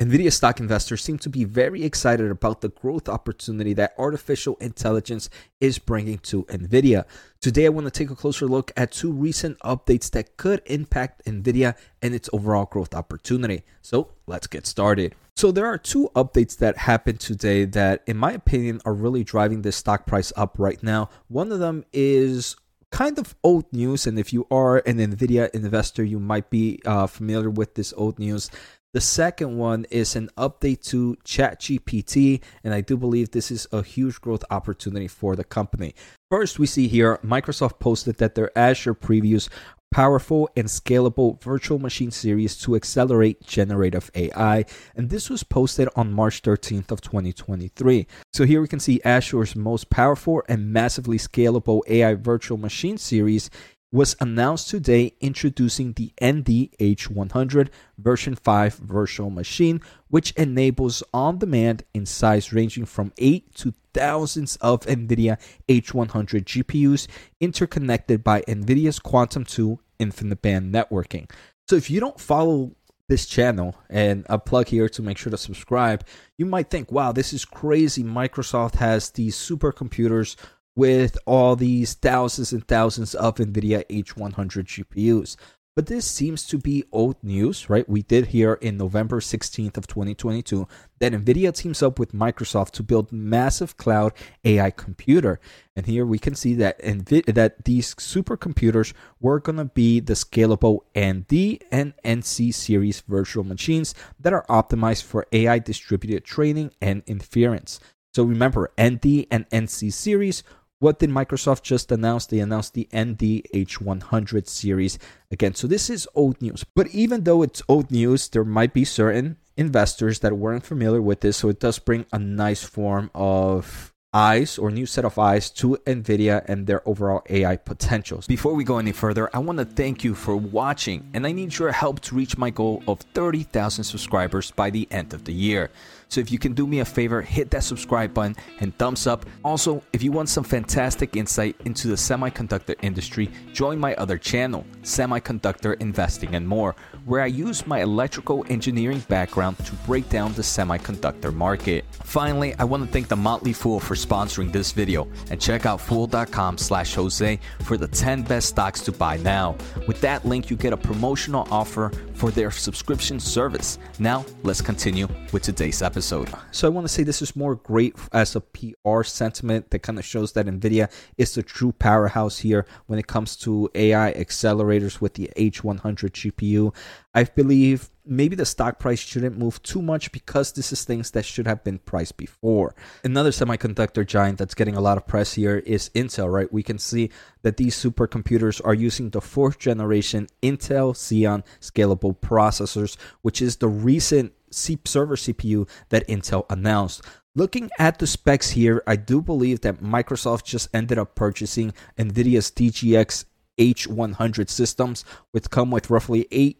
NVIDIA stock investors seem to be very excited about the growth opportunity that artificial intelligence is bringing to NVIDIA. Today, I want to take a closer look at two recent updates that could impact NVIDIA and its overall growth opportunity. So, let's get started. So, there are two updates that happened today that, in my opinion, are really driving this stock price up right now. One of them is kind of old news, and if you are an NVIDIA investor, you might be uh, familiar with this old news. The second one is an update to ChatGPT, and I do believe this is a huge growth opportunity for the company. First, we see here Microsoft posted that their Azure previews powerful and scalable virtual machine series to accelerate generative AI. And this was posted on March 13th of 2023. So here we can see Azure's most powerful and massively scalable AI virtual machine series was announced today introducing the ND-H100 version 5 virtual machine which enables on demand in size ranging from 8 to thousands of NVIDIA H100 GPUs interconnected by NVIDIA's Quantum 2 InfiniBand networking. So if you don't follow this channel and a plug here to make sure to subscribe, you might think, wow, this is crazy. Microsoft has these supercomputers with all these thousands and thousands of NVIDIA H100 GPUs. But this seems to be old news, right? We did hear in November 16th of 2022 that NVIDIA teams up with Microsoft to build massive cloud AI computer. And here we can see that that these supercomputers were going to be the scalable ND and NC series virtual machines that are optimized for AI distributed training and inference. So remember, ND and NC series what did Microsoft just announce? They announced the ND-H100 series again. So this is old news. But even though it's old news, there might be certain investors that weren't familiar with this. So it does bring a nice form of eyes or new set of eyes to NVIDIA and their overall AI potentials. Before we go any further, I want to thank you for watching and I need your help to reach my goal of 30,000 subscribers by the end of the year. So if you can do me a favor, hit that subscribe button and thumbs up. Also, if you want some fantastic insight into the semiconductor industry, join my other channel, Semiconductor Investing and More, where I use my electrical engineering background to break down the semiconductor market. Finally, I want to thank the Motley Fool for sponsoring this video and check out fool.com slash Jose for the 10 best stocks to buy now. With that link, you get a promotional offer for their subscription service. Now, let's continue with today's episode. So I want to say this is more great as a PR sentiment that kind of shows that Nvidia is the true powerhouse here when it comes to AI accelerators with the H100 GPU. I believe maybe the stock price shouldn't move too much because this is things that should have been priced before. Another semiconductor giant that's getting a lot of press here is Intel, right? We can see that these supercomputers are using the fourth generation Intel Xeon scalable processors, which is the recent server CPU that Intel announced. Looking at the specs here, I do believe that Microsoft just ended up purchasing NVIDIA's DGX H100 systems, which come with roughly 8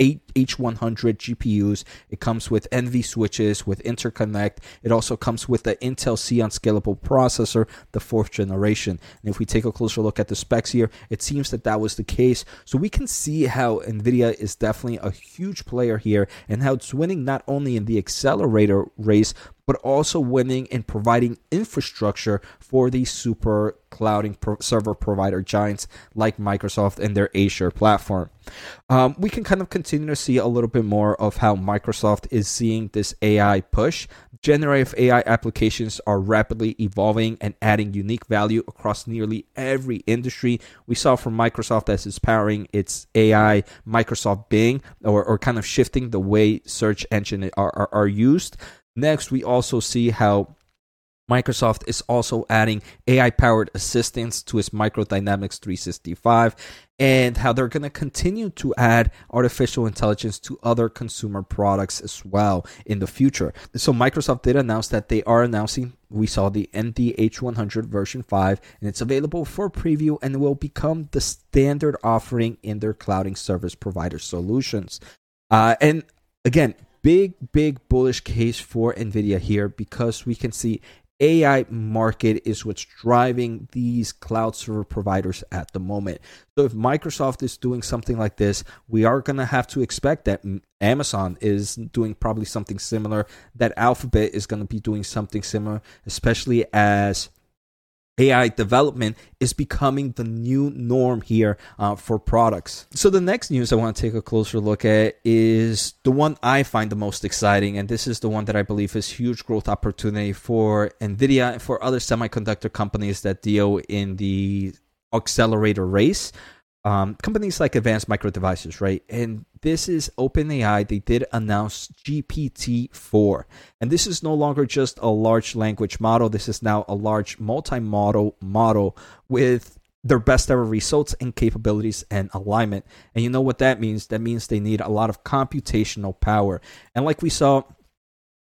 eight H100 GPUs. It comes with NV switches with interconnect. It also comes with the Intel Xeon scalable processor, the fourth generation. And if we take a closer look at the specs here, it seems that that was the case. So we can see how NVIDIA is definitely a huge player here and how it's winning not only in the accelerator race, but also winning in providing infrastructure for these super clouding pro- server provider giants like Microsoft and their Azure platform. Um, we can kind of continue to see a little bit more of how Microsoft is seeing this AI push. Generative AI applications are rapidly evolving and adding unique value across nearly every industry. We saw from Microsoft as it's powering its AI, Microsoft Bing, or, or kind of shifting the way search engine are, are, are used. Next, we also see how Microsoft is also adding AI powered assistants to its Micro Dynamics 365 and how they're going to continue to add artificial intelligence to other consumer products as well in the future. So, Microsoft did announce that they are announcing, we saw the ND-H100 version 5, and it's available for preview and will become the standard offering in their clouding service provider solutions. Uh, and again, big, big bullish case for NVIDIA here because we can see AI market is what's driving these cloud server providers at the moment. So if Microsoft is doing something like this, we are going to have to expect that Amazon is doing probably something similar, that Alphabet is going to be doing something similar, especially as AI development is becoming the new norm here uh, for products. So, the next news I want to take a closer look at is the one I find the most exciting, and this is the one that I believe is huge growth opportunity for NVIDIA and for other semiconductor companies that deal in the accelerator race um, companies like Advanced Micro Devices, right? And this is OpenAI. They did announce GPT 4. And this is no longer just a large language model. This is now a large multimodal model with their best ever results and capabilities and alignment. And you know what that means? That means they need a lot of computational power. And like we saw,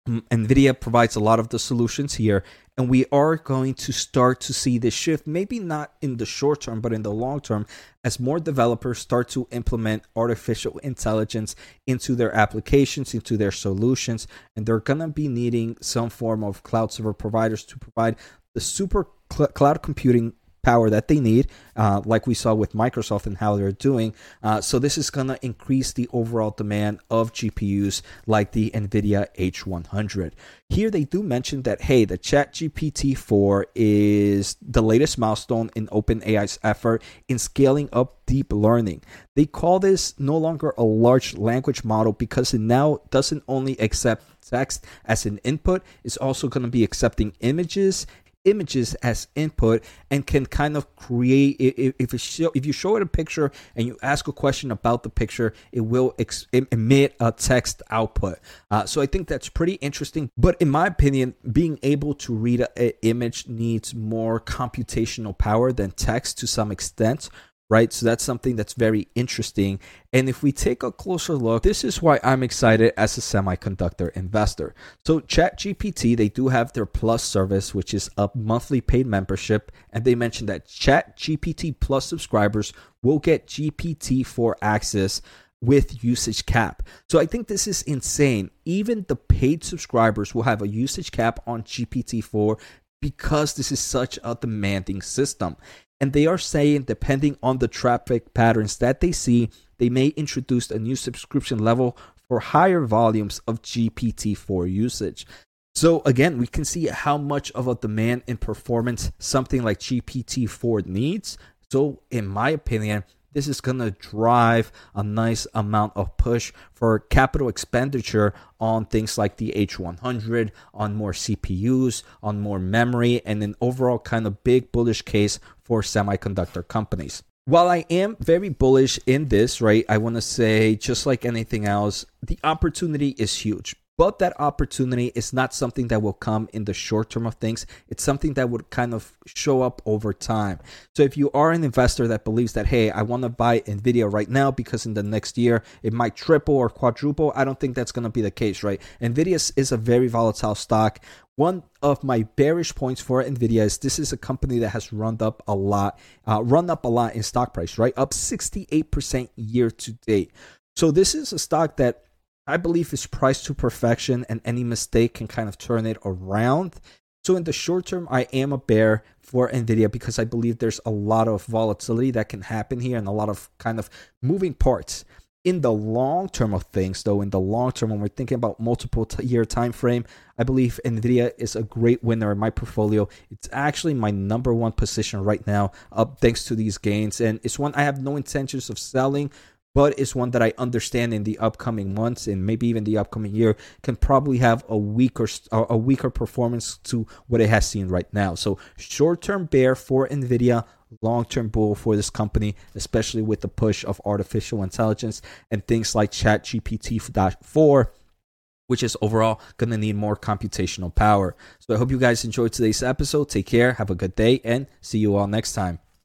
NVIDIA provides a lot of the solutions here, and we are going to start to see this shift, maybe not in the short term, but in the long term, as more developers start to implement artificial intelligence into their applications, into their solutions, and they're going to be needing some form of cloud server providers to provide the super cl- cloud computing power that they need, uh, like we saw with Microsoft and how they're doing. Uh, so this is going to increase the overall demand of GPUs like the NVIDIA H100. Here they do mention that hey, the Chat GPT 4 is the latest milestone in OpenAI's effort in scaling up deep learning. They call this no longer a large language model because it now doesn't only accept text as an input, it's also going to be accepting images images as input and can kind of create if you show, if you show it a picture and you ask a question about the picture it will ex- emit a text output. Uh, so i think that's pretty interesting. But in my opinion being able to read an image needs more computational power than text to some extent right? So that's something that's very interesting. And if we take a closer look, this is why I'm excited as a semiconductor investor. So ChatGPT, they do have their Plus service, which is a monthly paid membership, and they mentioned that ChatGPT Plus subscribers will get GPT-4 access with usage cap. So I think this is insane. Even the paid subscribers will have a usage cap on GPT-4 because this is such a demanding system. And they are saying, depending on the traffic patterns that they see, they may introduce a new subscription level for higher volumes of GPT 4 usage. So, again, we can see how much of a demand in performance something like GPT 4 needs. So, in my opinion, this is going to drive a nice amount of push for capital expenditure on things like the H100, on more CPUs, on more memory, and an overall kind of big bullish case for semiconductor companies. While I am very bullish in this, right, I want to say just like anything else, the opportunity is huge but that opportunity is not something that will come in the short term of things. It's something that would kind of show up over time. So if you are an investor that believes that, hey, I want to buy Nvidia right now because in the next year it might triple or quadruple, I don't think that's going to be the case, right? Nvidia is a very volatile stock. One of my bearish points for Nvidia is this is a company that has run up a lot, uh, run up a lot in stock price, right? Up 68% year to date. So this is a stock that I believe is priced to perfection, and any mistake can kind of turn it around. So, in the short term, I am a bear for Nvidia because I believe there's a lot of volatility that can happen here and a lot of kind of moving parts. In the long term of things, though, in the long term, when we're thinking about multiple t- year time frame, I believe Nvidia is a great winner in my portfolio. It's actually my number one position right now, up thanks to these gains, and it's one I have no intentions of selling but it's one that I understand in the upcoming months and maybe even the upcoming year can probably have a weaker a weaker performance to what it has seen right now. So short-term bear for Nvidia, long-term bull for this company, especially with the push of artificial intelligence and things like ChatGPT 4 which is overall going to need more computational power. So I hope you guys enjoyed today's episode. Take care, have a good day, and see you all next time.